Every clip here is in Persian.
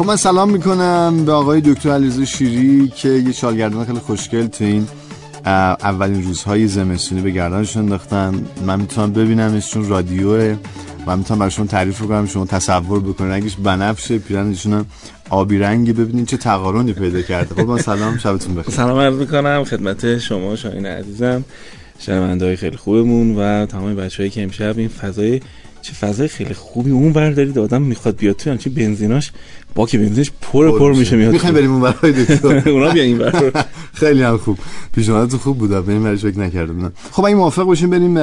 خب من سلام می‌کنم به آقای دکتر علیرضا شیری که یه شالگردان خیلی خوشگل تو این اولین روزهای زمستونی به گردنشون انداختن. من می‌تونم ببینم چون رادیوه و می‌تونم برای تعریف کنم شما تصور بکنید رنگش بنفشه پیرنشون آبی رنگی ببینید چه تقارنی پیدا کرده. خب من سلام شبتون بخیر. سلام عرض می‌کنم خدمت شما شاهین عزیزم شنونده های خیلی خوبمون و تمام بچه‌هایی که امشب این فضای چه فضای خیلی خوبی اون ور دارید. آدم می‌خواد بیاد تو چه بنزیناش. باک بنزینش پر پر میشه میاد. می‌خوایم بریم اون برای دکتر. اونا بیا این بر خیلی هم خوب. پیشنهادت خوب بود. به این فکر نکرده بودم خب این موافق باشیم بریم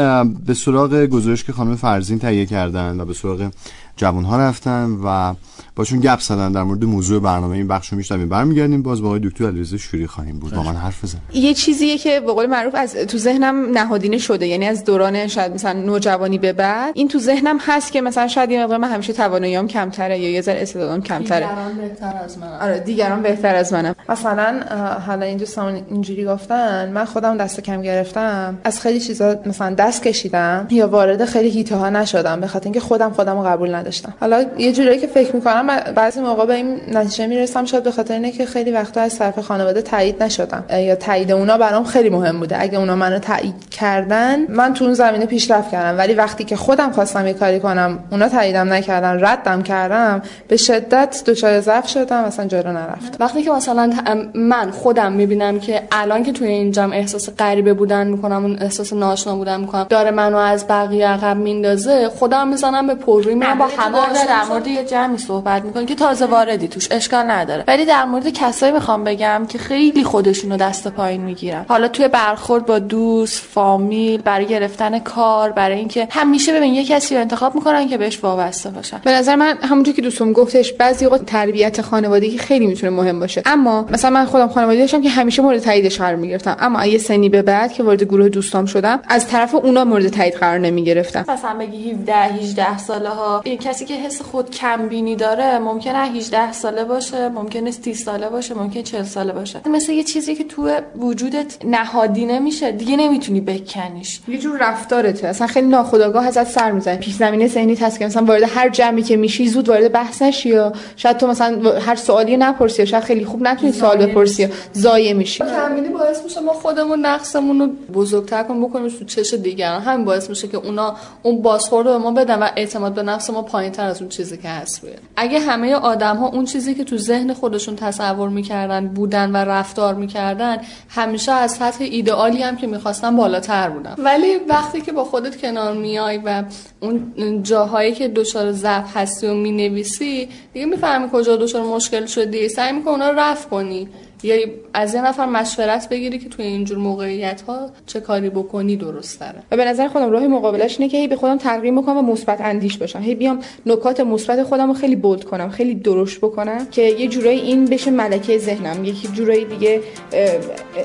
به سراغ گزارش که خانم فرزین تهیه کردن و به سراغ جوان ها رفتن و باشون گپ زدن در مورد موضوع برنامه. این بخش رو میشنویم. برمیگردیم. باز با آقای دکتر علیرضا شوری خواهیم بود. با من حرف بزن یه چیزیه که به قول معروف از تو ذهنم نهادینه شده. یعنی از دوران شاید مثلا نوجوانی به بعد. این تو ذهنم هست که مثلا شاید یه مقدار من همیشه تواناییام کمتره یا یه ذره استعدادم کمتره. دیگران بهتر از منم. آره دیگران بهتر از منم. مثلا حالا این دوستان اینجوری گفتن من خودم دست کم گرفتم از خیلی چیزا مثلا دست کشیدم یا وارد خیلی هیته ها نشدم به خاطر اینکه خودم خودم رو قبول نداشتم. حالا یه جوری که فکر می‌کنم بعضی موقع به این نتیجه می‌رسم شاید به خاطر اینه که خیلی وقتا از طرف خانواده تایید نشدم. یا تایید اونا برام خیلی مهم بوده. اگه اونا منو تایید کردن من تو اون زمینه پیشرفت کردم. ولی وقتی که خودم خواستم یه کاری کنم اونا تاییدم نکردن ردم کردم به شدت دچار ضعف شدم اصلا جلو نرفت وقتی که مثلا من خودم می‌بینم که الان که توی این جمع احساس غریبه بودن می‌کنم اون احساس ناشنا بودن می‌کنم داره منو از بقیه عقب میندازه خودم می‌زنم به پروی من با همه در مورد یه جمعی صحبت می‌کنی که تازه واردی توش اشکال نداره. ولی در مورد کسایی می‌خوام بگم که خیلی خودشونو دست پایین می‌گیرن. حالا توی برخورد با دوست فامیل برای گرفتن کار برای اینکه همیشه ببین یه کسی رو انتخاب می‌کنن که بهش وابسته باشن. به نظر من همونطور که دوستم گفتش بعضی تربیت خانوادگی خیلی می‌تونه مهم باشه. اما مثلا من خودم خانواده داشتم که همیشه مورد تاییدش قرار می‌گرفتم. اما یه سنی به بعد که وارد گروه دوستام شدم از طرف اونا مورد تایید قرار نمی‌گرفتم. مثلا بگی 17 18 ساله ها کسی که حس خود کم بینی داره ممکنه 18 ساله باشه ممکنه 30 ساله باشه ممکنه 40 ساله باشه. مثل یه چیزی که تو وجودت نهادی نمیشه دیگه نمی‌تونی بکنیش. یه جور رفتارته. اصلا خیلی ناخودآگاه ازت سر می‌زنه. پیش زمینه ذهنی هست که مثلا وارد هر جمعی که میشی زود وارد بحث نشی یا شاید تو مثلا هر سوالی نپرسی شاید خیلی خوب نتونی سوال بپرسی ضایع میشی. کمبینی باعث میشه ما خودمون نقصمون رو بزرگتر کنیم بکنیم تو چش دیگران. همین باعث میشه که اونا اون بازخورد رو به ما بدن و اعتماد به نفس ما پایینتر از اون چیزی که هست اگه همه آدم ها اون چیزی که تو ذهن خودشون تصور می‌کردن بودن و رفتار می‌کردن همیشه از سطح ایدئالی هم که می‌خواستن بالاتر بودن. ولی وقتی که با خودت کنار میای و اون جاهایی که دچار ضعف هستی و می‌نویسی دیگه می‌فهمی کجا دچار مشکل شدی. سعی می‌کنی اونا رو رفع کنی. یا از یه نفر مشورت بگیری که توی اینجور موقعیت ها چه کاری بکنی درست داره و به نظر خودم راه مقابلش اینه که هی به خودم ترغیب بکنم و مثبت اندیش باشم هی بیام نکات مثبت خودم رو خیلی بولد کنم خیلی درشت بکنم که یه جورایی این بشه ملکه ذهنم. یکی جورایی دیگه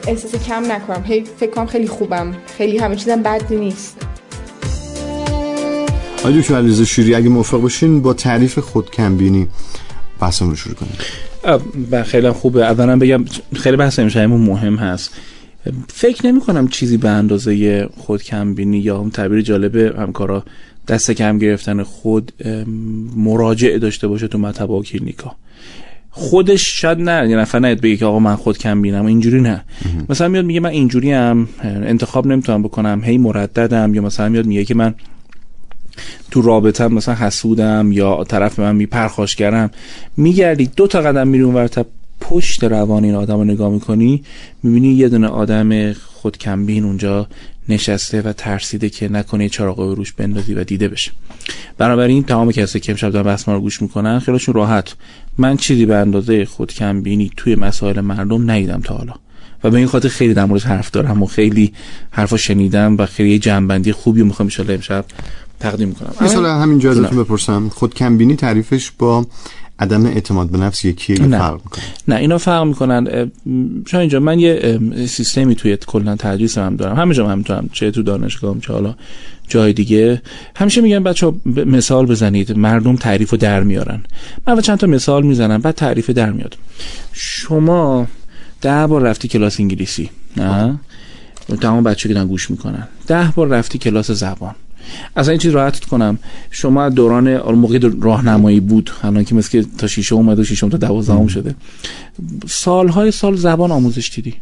احساس کم نکنم. هی فکر کنم خیلی خوبم. خیلی همه چیزم بد نیست. آقای دکتر علیرضا شیری اگه موافق باشین با تعریف خود کمبینی بحثم رو شروع کنیم. خیلی خوبه. اولا بگم خیلی بحث امشب مهم هست. فکر نمی کنم چیزی به اندازه خود کمبینی یا هم تعبیر جالب همکارا دست کم گرفتن خود مراجعه داشته باشه تو مطبع و کلینیکا. خودش شاید نه یه نفر نیاد بگه که آقا من خود کم بینم اینجوری نه. مثلا میاد میگه من اینجوری هم انتخاب نمی‌تونم بکنم هی مرددم یا مثلا میاد میگه که من تو رابطه مثلا حسودم یا طرف من میپرخاشگرم میگردی دو تا قدم میری اون ورتا پشت روان این آدم رو نگاه می‌کنی می‌بینی یه دونه آدم خود کمبین اونجا نشسته و ترسیده که نکنه چراغ روش بندازی و دیده بشه. بنابراین تمام کسی که امشب دارن بحث ما رو گوش می‌کنن خیلیشون راحت. من چیزی به اندازه خود کمبینی توی مسائل مردم ندیدم تا حالا. و به این خاطر خیلی در مورد حرف دارم و خیلی حرفا شنیدم و خیلی جنبندی خوبی می‌خوام ان امشب تقدیم می‌کنم. مثلا همینجا ازتون بپرسم. خود کمبینی تعریفش با عدم اعتماد به نفس یکی نه. فرق می‌کنه؟ نه اینا فرق می‌کنن. شما اینجا من یه سیستمی توی کلا تدریس هم دارم. همه جا هم چه تو دانشگاه چه حالا جای دیگه. همیشه میگن بچه مثال بزنید. مردم تعریف رو در میارن. من چند تا مثال می‌زنم بعد تعریف در میاد. شما ده بار رفتی کلاس انگلیسی. نه تمام بچه که گوش می‌کنن. ده بار رفتی کلاس زبان. اصلا این چیز راحت کنم. شما دوران موقع راهنمایی بود. الان که مثل تا شیشه اومد و شیشم تا دوازدهم شده. سالهای سال زبان آموزش دیدی.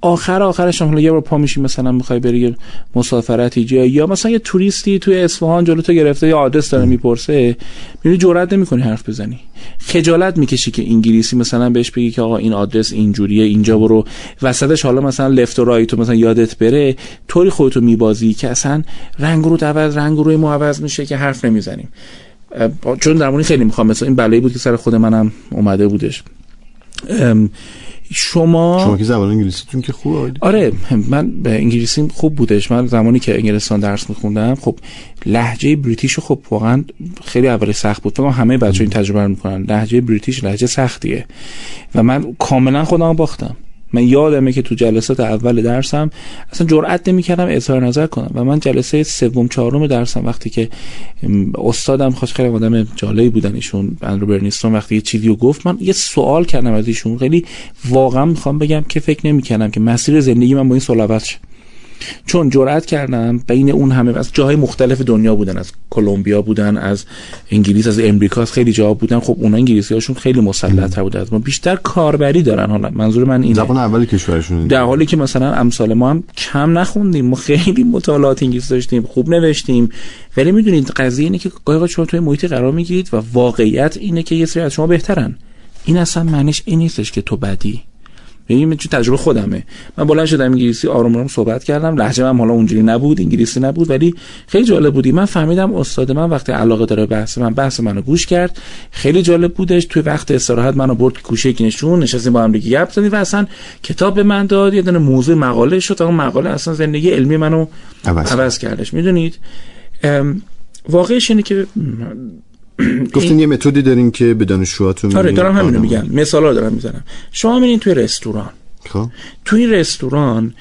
آخر آخرش هم یه بار پا میشی مثلا می‌خوای بری مسافرتی جایی یا مثلا یه توریستی توی اصفهان جلو تو گرفته یا آدرس داره می‌پرسه می‌بینی جرئت نمی‌کنی حرف بزنی. خجالت می‌کشی که انگلیسی مثلا بهش بگی که آقا این آدرس اینجوریه اینجا برو. وسطش حالا مثلا لفت و رایت مثلا یادت بره طوری خودتو میبازی که اصلا رنگ رو عوض رنگ روی مو عوض میشه که حرف نمی‌زنیم. چون در خیلی می‌خوام مثلا این بلایی بود که سر خود منم اومده بودش. شما شما که زبان انگلیسیتون که خوبه آره من به انگلیسی خوب بودش. من زمانی که انگلستان درس میخوندم خب لهجه بریتیش خب واقعا خیلی اول سخت بود. فکر همه بچه این تجربه می‌کنن. لهجه بریتیش لهجه سختیه. و من کاملا خودم باختم. من یادمه که تو جلسات اول درسم اصلا جرئت نمی‌کردم اظهار نظر کنم و من جلسه سوم چهارم درسم. وقتی که استادم خواست خیلی آدم جالبی بودن ایشون اندرو برنیستون وقتی یه چیزی گفت من یه سوال کردم از ایشون. خیلی واقعا می‌خوام بگم که فکر نمی‌کردم که مسیر زندگی من با این سوال عوض چون جرأت کردم بین اون همه از جاهای مختلف دنیا بودن از کلمبیا بودن از انگلیس از امریکا از خیلی جا بودن. خب اونا انگلیسی هاشون خیلی مسلط تر بود از ما بیشتر کاربری دارن. حالا منظور من اینه. زبان اول کشورشون. در حالی که مثلا امثال ما هم کم نخوندیم. ما خیلی مطالعات انگلیسی داشتیم خوب نوشتیم. ولی می‌دونید قضیه اینه که گاهی شما توی محیطی قرار می‌گیرید و واقعیت اینه که یه سری از شما بهترن. این اصلا معنیش این نیستش که تو بدی. ببین چه تجربه خودمه. من بلند شدم انگلیسی آروم آروم صحبت کردم. لهجه من حالا اونجوری نبود انگلیسی نبود ولی خیلی جالب بودی. من فهمیدم استاد من وقتی علاقه داره بحث من بحث منو گوش کرد. خیلی جالب بودش. توی وقت استراحت منو برد کوشه نشون نشستیم با هم دیگه گپ زدیم و اصلا کتاب به من داد. یه دونه موضوع مقاله شد. اون مقاله اصلا زندگی علمی منو عوض, عوض کردش. می‌دونید؟ واقعش اینه که گفتین یه متدی دارین که به دانشجوهاتون آره دارم همینو میگم. مثالا دارم می‌زنم. شما میرین توی رستوران. خب. توی رستوران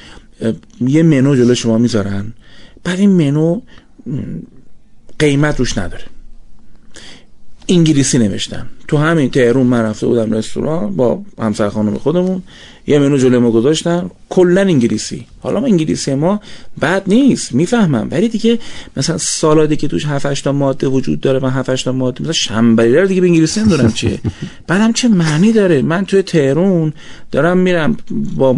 یه منو جلو شما می‌ذارن. بعد این منو قیمت روش نداره. انگلیسی نوشتم تو همین تهرون من رفته بودم رستوران با همسر خانم خودمون. یه منو جلوی ما گذاشتن. کلا انگلیسی. حالا ما انگلیسی ما بد نیست می‌فهمم. ولی دیگه مثلا سالاده که توش 7 تا ماده وجود داره و 7 تا ماده مثلا شنبری دیگه به انگلیسی نمی‌دونم چیه. بعدم چه معنی داره؟ من توی تهرون دارم میرم با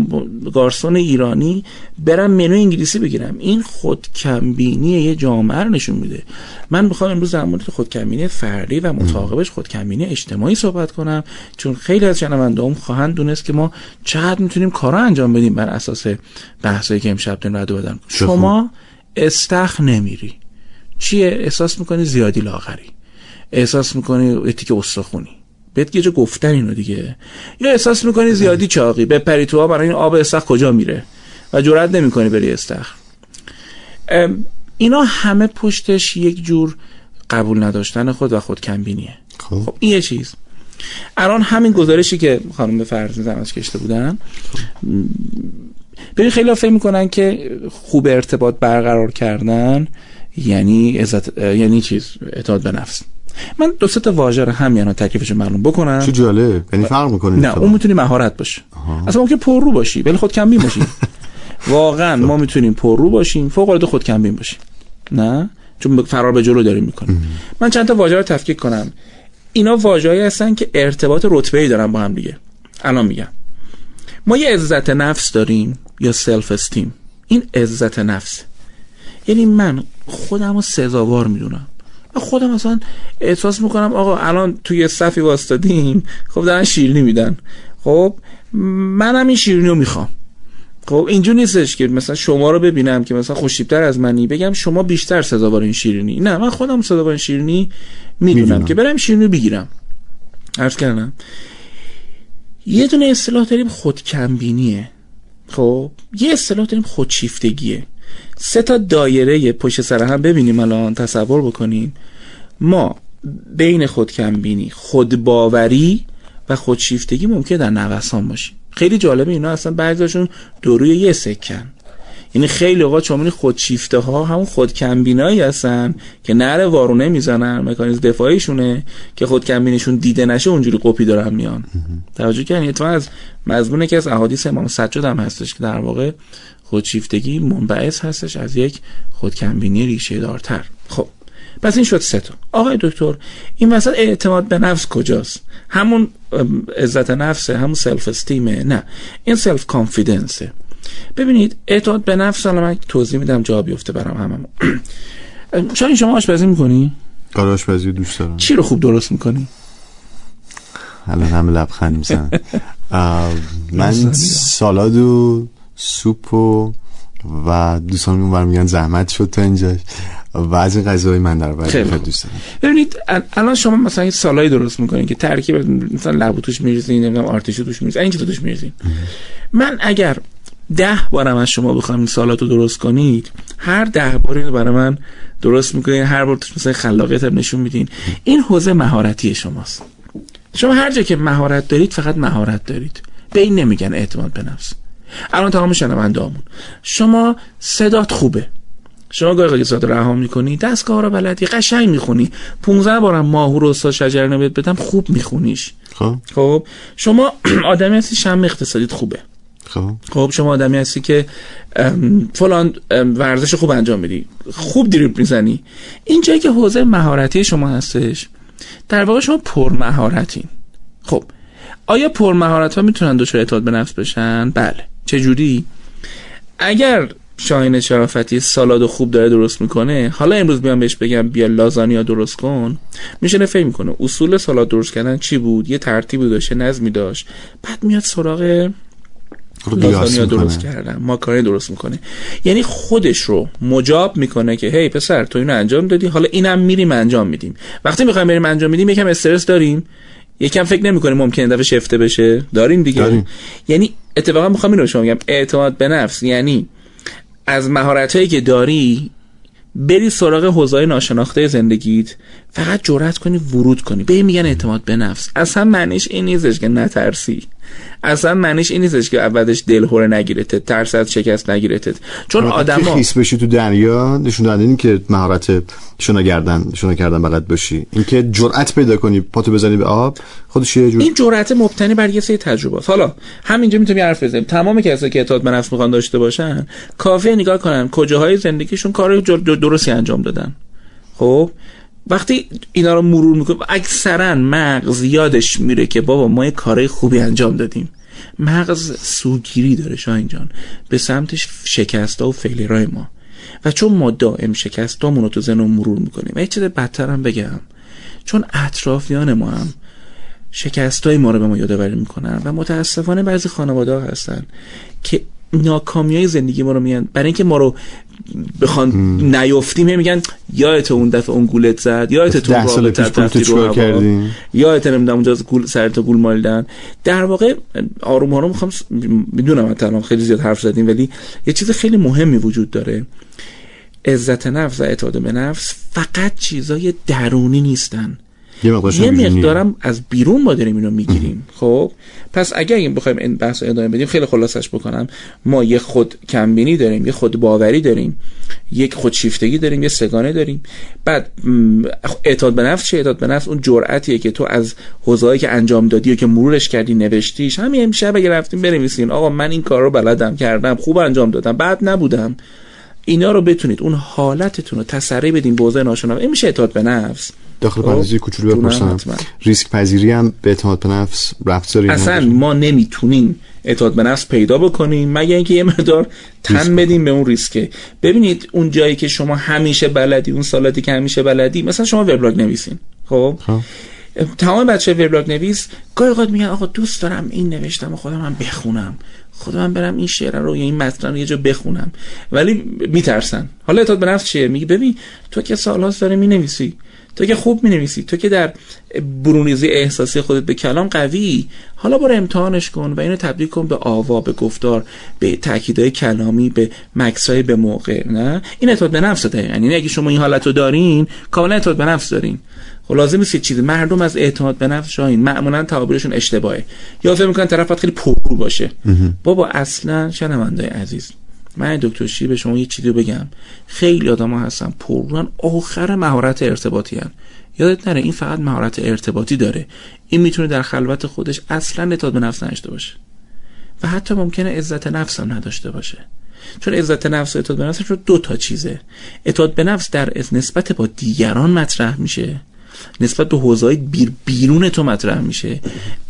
گارسون ایرانی برم منو انگلیسی بگیرم. این خودکمبینی یه جامعه رو نشون میده. من می‌خوام امروز در مورد خودکمبینی فردی و متعاقبش خودکمبینی اجتماعی صحبت کنم چون خیلی از شنوندهام خواهند دونست که ما چقدر می‌تونیم کارا انجام بدیم. بر اساس بحثایی که امشب داریم رد بدن شما استخ نمیری. چیه؟ احساس می‌کنی زیادی لاغری. احساس می‌کنی اتیک استخونی. بهت یه جا گفتن اینو دیگه. یا احساس می‌کنی زیادی چاقی. بپری تو برای این آب استخ کجا میره؟ و جرئت نمی‌کنی بری استخ. اینا همه پشتش یک جور قبول نداشتن خود و خود کمبینیه. خب, خب این یه چیز. الان همین گزارشی که خانم فرض زمانش کشته بودن ببین خیلی فکر می‌کنن که خوب ارتباط برقرار کردن یعنی عزت یعنی چیز اعتماد به نفس. من دو سه تا واژه رو هم یعنی تکلیفش معلوم بکنم. چه جالب. یعنی فرق می‌کنه نه اون می‌تونی مهارت باشه. اصلا ممکن پر رو باشی ولی خود کم باشی. واقعا ما می‌تونیم پر رو باشیم فوق العاده خود کم باشیم. نه؟ چون فرار به جلو داریم می‌کنیم. من چند تا واژه رو تفکیک کنم. اینا واژه‌ای هستن که ارتباط رتبه‌ای دارن با هم دیگه. الان میگم. ما یه عزت نفس داریم یا سلف استیم این عزت نفس. یعنی من خودم رو سزاوار می‌دونم. و خودم اصلا احساس می‌کنم آقا الان توی صفی واسطادیم خب دارن شیرینی میدن. خب منم این شیرینی رو می‌خوام. خب اینجور نیستش که مثلا شما رو ببینم که مثلا خوشیبتر از منی بگم شما بیشتر سزاوار این شیرینی. نه من خودم سزاوار این شیرینی می‌دونم که برم شیرینی بگیرم. عرض کردم. یه دونه اصطلاح داریم خودکمبینیه. خب یه اصطلاح داریم خودشیفتگیه. سه تا دایره پشت سر هم ببینیم الان تصور بکنیم ما بین خودکمبینی خودباوری و خودشیفتگی ممکنه در نوسان باشیم. خیلی جالبه اینا اصلا بعضیشون دروی یه سکن. یعنی خیلی اوقات شما خودشیفته ها همون خودکمبینایی هستن که نره وارونه می‌زنن مکانیزم دفاعیشونه که خودکمبینیشون دیده نشه اونجوری قپی دارن میان. توجه کردین؟ اتفاقا از مضمون که از احادیث امام سجاد هم هستش که در واقع خودشیفتگی منبعث هستش از یک خودکمبینی ریشه دارتر خب. پس این شد سه تا. آقای دکتر این وسط اعتماد به نفس کجاست؟ همون عزت نفسه همون self-esteem ه نه. این self-confidence ه ببینید اعتماد به نفس حالا من توضیح میدم جا بیفته برام هممون. شاید شما آشپزی می‌کنی؟ آره آشپزی دوست دارم. چی رو خوب درست می‌کنی؟ الان همه لبخند می‌زنن. من سالاد و سوپ و و دوستان اون میگن زحمت شد تا اینجاش و از این غذای من در خیلی دوست دارم. ببینید الان شما مثلا یه سالایی درست می‌کنین که ترکیب مثلا لبو توش میریزین نمی‌دونم آرتیشو توش میریزین این توش میریزین. من اگر ده بارم از شما بخوام این سالات رو درست کنید هر ده بار اینو برای من درست می‌کنین هر بار توش مثلا خلاقیت نشون میدین. این حوزه مهارتی شماست. شما هر جا که مهارت دارید فقط مهارت دارید. به این نمیگن اعتماد به نفس. الان تمام شنونده همون شما صدات خوبه. شما گاهی صدات رها می‌کنی دستگاه رو بلدی قشنگ می‌خونی. 15 بارم ماهور و استاد شجر بدم خوب میخونیش. خب. خب شما آدمی هستی شم اقتصادیت خوبه. خب. خب شما آدمی هستی که فلان ورزش خوب انجام میدی. خوب دریبل می‌زنی. این جایی که حوزه مهارتی شما هستش در واقع شما پر مهارتین خب آیا پر مهارت ها می‌تونن دچار اعتماد به نفس بشن؟ بله. چه جوری اگر شاهین شرافتی سالاد خوب داره درست می‌کنه حالا امروز بیام بهش بگم بیا لازانیا درست کن. میشه فکر می‌کنه اصول سالاد درست کردن چی بود؟ یه ترتیبی داشت نظمی داشت. بعد میاد سراغ لازانیا درست کردن ماکارونی درست می‌کنه. یعنی خودش رو مجاب می‌کنه که هی پسر تو اینو انجام دادی حالا اینم میریم انجام میدیم. وقتی می‌خوایم بریم انجام میدیم یکم استرس داریم. یکم فکر نمی‌کنه ممکنه دفعه شفته بشه؟ داریم دیگه. داریم. یعنی اتفاقا می‌خوام اینو شما میگم اعتماد به نفس. یعنی از مهارت هایی که داری بری سراغ حوزه ناشناخته زندگیت فقط جرأت کنی ورود کنی. به میگن اعتماد به نفس. اصلا معنیش این نیستش که نترسی. اصلا معنیش این نیستش که اولش دلهوره نگیرتت ترس از شکست نگیرتت. چون آدما خیس بشی تو دریا نشون دادن که مهارت شنا کردن شنا کردن بلد باشی. اینکه جرأت پیدا کنی پاتو بزنی به آب خودش یه جور این جرأت مبتنی بر یه سری تجربه حالا همینجا می‌تونیم حرف بزنیم. تمام کسایی که اعتماد به نفس می‌خوان داشته باشن کافیه نگاه کنن کجاهای زندگیشون کار درستی انجام دادن. خب؟ وقتی اینا رو مرور می‌کنه اکثرا مغز یادش میره که بابا ما یه کارهای خوبی انجام دادیم. مغز سوگیری داره شاین جان. به سمتش شکستا و فیلیرای ما. و چون ما دائم شکستامون رو تو ذهن مرور می‌کنیم. و چیز بدتر بگم. چون اطرافیان ما هم شکستای ما رو به ما یادآوری می‌کنن و متاسفانه بعضی خانواده هستن که ناکامی های زندگی ما رو میگن برای اینکه ما رو بخوان نیفتیم میگن یادت اون دفعه اون گولت زد یادت تو رابطت رفتی رو هوا. یادت نمی‌دونم اونجا گول سرت گول مالیدن. در واقع آروم آروم می‌خوام می‌دونم الان خیلی زیاد حرف زدیم ولی یه چیز خیلی مهمی وجود داره. عزت نفس و اعتماد به نفس فقط چیزای درونی نیستن. یه, مقدارم از بیرون ما داریم اینو می‌گیریم. خب؟ پس اگر این بخوایم این بحث ادامه بدیم خیلی خلاصش بکنم. ما یه خود کمبینی داریم یه خود باوری داریم یک خودشیفتگی داریم یه سگانه داریم. بعد اعتماد به نفس چه؟ اعتماد به نفس اون جرأتیه که تو از حوزه‌ای که انجام دادی و که مرورش کردی نوشتیش همین امشب اگه رفتیم بنویسین. آقا من این کار رو بلدم کردم خوب انجام دادم بعد نبودم. اینا رو بتونید اون حالتتون رو تسری بدین به حوزه ناشناخته این میشه اعتماد به نفس. داخل پرانتزی کوچولو بپرسم. ریسک پذیری هم به اعتماد به نفس ربط داره اصلا ما نمی‌تونیم اعتماد به نفس پیدا بکنیم مگه اینکه یه مقدار تن بدیم به اون ریسکه. ببینید اون جایی که شما همیشه بلدی اون سالاتی که همیشه بلدی مثلا شما وبلاگ نویسین خب؟ تمام بچه وبلاگ نویس گاهی اوقات میگن آقا دوست دارم این نوشتم و خودم هم بخونم. خودم هم برم این شعر رو یا این متن رو یه جا بخونم. ولی میترسن. حالا اعتماد به نفس چیه؟ میگه ببین تو که سالهاست داره می‌نویسی. تو که خوب می نویسی تو که در برونیزی احساسی خودت به کلام قوی حالا برو امتحانش کن و اینو تبدیل کن به آوا به گفتار به تاکیدهای کلامی به مکسای به موقع نه؟ این اعتماد به نفس ده یعنی اگه شما این حالت رو دارین کاملا اعتماد به نفس دارین. خب لازم نیست چیزی. مردم از اعتماد به نفس شاین معمولا تعابیرشون اشتباهه. یا فکر می‌کنن طرف خیلی پررو باشه. بابا اصلا شنونده عزیز من دکتر شی به شما یه چیزی بگم. خیلی آدم ها هستن پررون آخر مهارت ارتباطی هن. یادت نره این فقط مهارت ارتباطی داره. این می‌تونه در خلوت خودش اصلا اعتماد به نفس نداشته باشه. و حتی ممکنه عزت نفس هم نداشته باشه. چون عزت نفس و اعتماد به نفس دو تا چیزه. اعتماد به نفس در نسبت با دیگران مطرح میشه. نسبت به حوزه بیر بیرون تو مطرح میشه.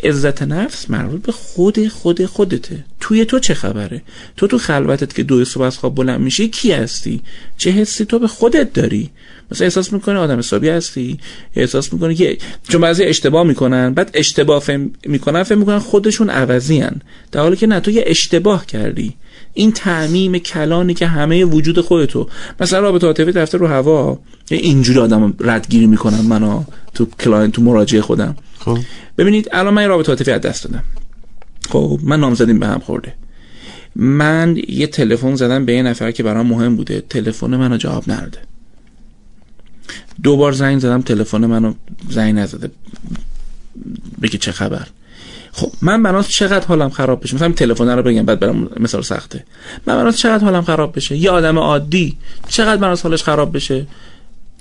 عزت نفس مربوط به خود خود خودته. توی تو چه خبره؟ تو تو خلوتت که دو صبح از خواب بلند میشی کی هستی؟ چه حسی تو به خودت داری؟ مثلا احساس می‌کنه آدم حسابی هستی؟ احساس می‌کنه که چون بعضی اشتباه می‌کنن بعد اشتباه فهم می‌کنن فهم می‌کنن خودشون عوضی‌ان. در حالی که نه تو یه اشتباه کردی. این تعمیم کلانی که همه وجود خودتو مثلا رابطه عاطفی رفته رو هوا اینجوری آدم ردگیری می‌کنم منو تو client تو مراجعه خودم. خب. ببینید الان من رابطه عاطفی از دست دادم. خب من نامزدیم به هم خورده. من یه تلفن زدم به یه نفر که برام مهم بوده. تلفن منو جواب نداده دو بار زنگ زدم تلفن منو زنگ نزده. بگه چه خبر. خب من بناس چقدر حالم خراب بشه؟ مثلا تلفن رو بگم بعد برم مثال سخته. من بناس چقدر حالم خراب بشه؟ یه آدم عادی چقدر بناس حالش خراب بشه؟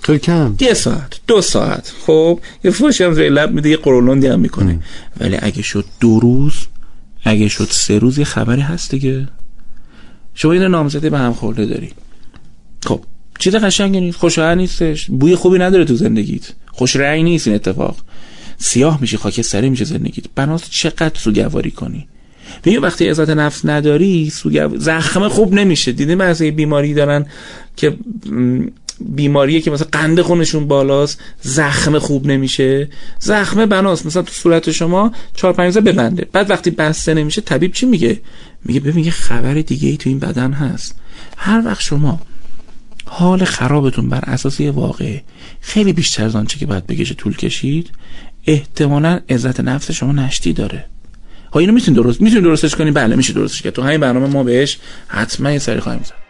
خیلی کم. یه ساعت دو ساعت. خب یه فوشی هم زیر لب میده یه قرولندی هم می‌کنه. ولی اگه شد دو روز اگه شد سه روز یه خبری هست دیگه. شما این نامزده به هم خورده داری. خب چیز قشنگی نیست خوشحال نیستش. بوی خوبی نداره تو زندگیت. خوش رأی نیست این اتفاق. سیاه میشی خاکستری میشه زندگیت. بناس چقدر سوگواری کنی. ببین وقتی عزت نفس نداری سوگو... زخم خوب نمیشه. دیدین بعضی بیماری دارن که بیماریه که مثلا قند خونشون بالاست زخم خوب نمیشه. زخم بناست. مثلا تو صورت شما چهار پنج ببنده. بعد وقتی بسته نمیشه طبیب چی میگه؟ میگه ببین یه خبر دیگه ای تو این بدن هست. هر وقت شما حال خرابتون بر اساس یه واقعه خیلی بیشتر از آنچه که باید بکشه طول کشید احتمالا عزت نفس شما نشتی داره. ها اینو می‌تونید درست می‌تونید درستش کنید بله میشه درستش کرد. تو همین برنامه ما بهش حتما یه سری خواهیم زد.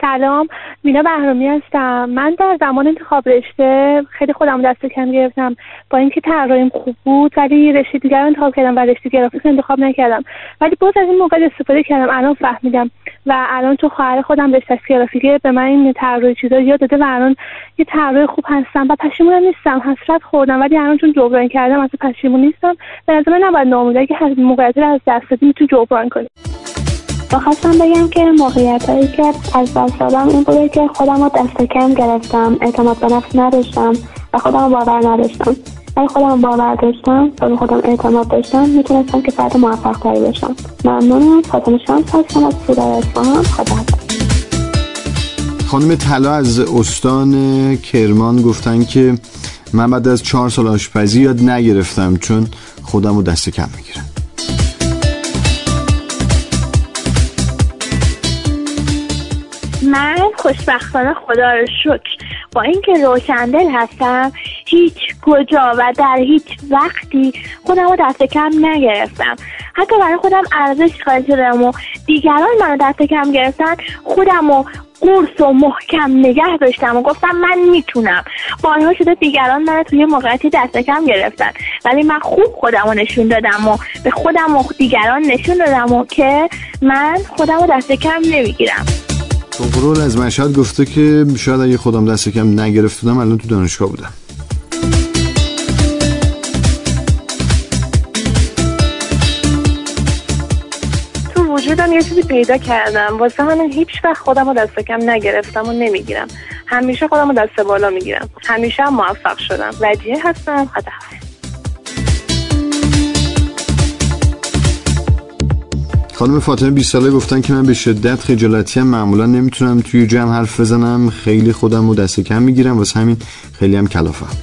سلام مینا بهرامی هستم. من در زمان انتخاب رشته خیلی خودم دست کم گرفتم. با اینکه طراحیم خوب بود ولی رشته دیگر رو انتخاب کردم و رشته گرافیک انتخاب نکردم. ولی باز از این موقع استفاده کردم. الان فهمیدم. و الان تو خواهر خودم رشته گرافیکی به من این طراحی چیزا یاد داده و الان یه طراح خوب هستم و پشیمون نیستم. حسرت خوردم. ولی الان چون جبران کردم از پشیمون نیستم. به نظر من نباید ناامیده که موقعیت از دست بدی می‌تونی جبران کنی خواستم بگم که موقعیت هایی که از دست دادم این بوده که خودم رو دست کم گرفتم اعتماد به نفس نداشتم و خودم رو باور نداشتم. اگه خودم باور داشتم و به خودم اعتماد داشتم می‌تونستم که فرد موفق تری بشم. ممنونم. فاطمه شمس هستم از سیدر اصفهان. خدا خانم طلا از استان کرمان گفتن که من بعد از چهار سال آشپزی یاد نگرفتم چون خودم رو دست کم می‌گیرم. من خوشبختانه خدا رو شکر. با اینکه روشندل هستم هیچ کجا و در هیچ وقتی خودم رو دست کم نگرفتم. حتی برای خودم ارزش قائل شدم و دیگران منو دست کم گرفتن خودم رو قرص و محکم نگه داشتم و گفتم من می‌تونم. بارها شده دیگران من توی موقعیتی دست کم گرفتن. ولی من خوب خودم رو نشون دادم و به خودم و دیگران نشون دادم و که من خودم رو دست کم نمی‌گیرم. کنترل از مشهد گفته که شاید اگه خودم دست کم نگرفتم الان تو دانشگاه بودم. تو وجودم یه چیزی پیدا کردم. واسه من هیچ وقت خودم رو دست کم نگرفتم و نمی‌گیرم. همیشه خودم رو دست بالا می‌گیرم. همیشه هم موفق شدم. وجیه هستم. خدا خانم فاطمه 20 ساله گفتن که من به شدت خجالتی هم معمولا نمی‌تونم توی جمع حرف بزنم. خیلی خودم رو دست کم می‌گیرم. واسه همین خیلی هم کلافم.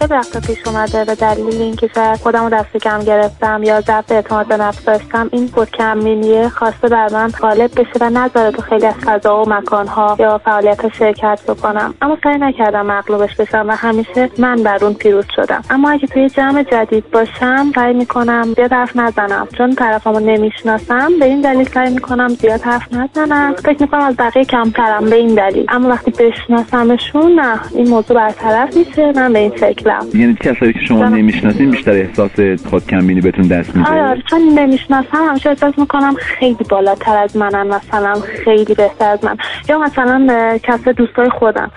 خیلی وقتا پیش اومده به دلیل اینکه شاید خودم دست کم گرفتم یا ضعف اعتماد به نفس داشتم این بود کمبینیه خواسته بر من غالب بشه و نذاره تو خیلی از فضا و مکانها یا فعالیت شرکت بکنم. اما سعی نکردم مغلوبش بشم و همیشه من بر اون پیروز شدم. اما اگه توی جمع جدید باشم سعی می‌کنم زیاد حرف نزنم. چون طرفمو نمی‌شناسم به این دلیل سعی می‌کنم زیاد حرف نزنم. فکر می‌کنم از بقیه کمترم به این دلیل. اما وقتی بشناسمشون نه این موضوع برطرف میشه من به این فکر عزیزم یعنی کسایی که شما نمی‌شناسین بیشتر احساس خود کمبینی بهتون دست میده؟ آره آره چون نمی‌شناسم همیشه احساس می‌کنم خیلی بالاتر از منن مثلا خیلی بهتر از من. یا مثلا کسای دوستای خودم.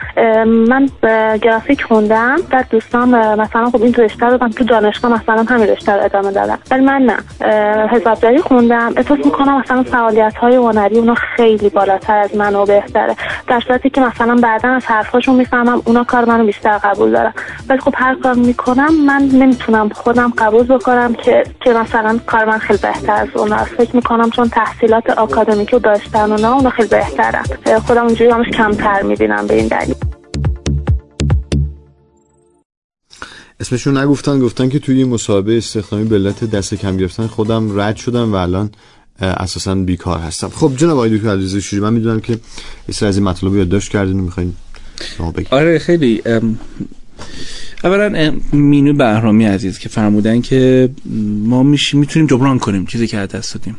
من گرافیک خوندم بعد دوستان اه، مثلا خب این رشته رو تو دانشگاه مثلا همین رشته رو ادامه دادم. ولی من نه. حسابداری خوندم. احساس می‌کنم مثلا فعالیت های هنری اونا خیلی بالاتر از من و بهتره. در صورتی که مثلا بعدا از حرفاشون می‌فهمم اونا کار منو بیشتر قبول دارن. ولی خب هر کار می‌کنم من نمی‌تونم خودم قبول بکنم که که مثلا کار من خیلی بهتر از اونا فکر می‌کنم چون تحصیلات آکادمیک رو داشتن اونا اونا خیلی بهترن. اه، خودم اونجوری همش کمتر می‌بینم به این دلیل. اسمشون نگفتن گفتن که توی مسابقه استخدامی به علت دست کم گرفتن خودم رد شدم و الان اساسا بیکار هستم. خب جناب آقای دکتر علیرضا شیری من می‌دونم که یه سری از این مطالب رو یادداشت کردین و می‌خواین شما بگید آره خیلی اولا مینو بهرامی عزیز که فرمودن که ما میشیم می‌تونیم جبران کنیم چیزی که از دست دادیم.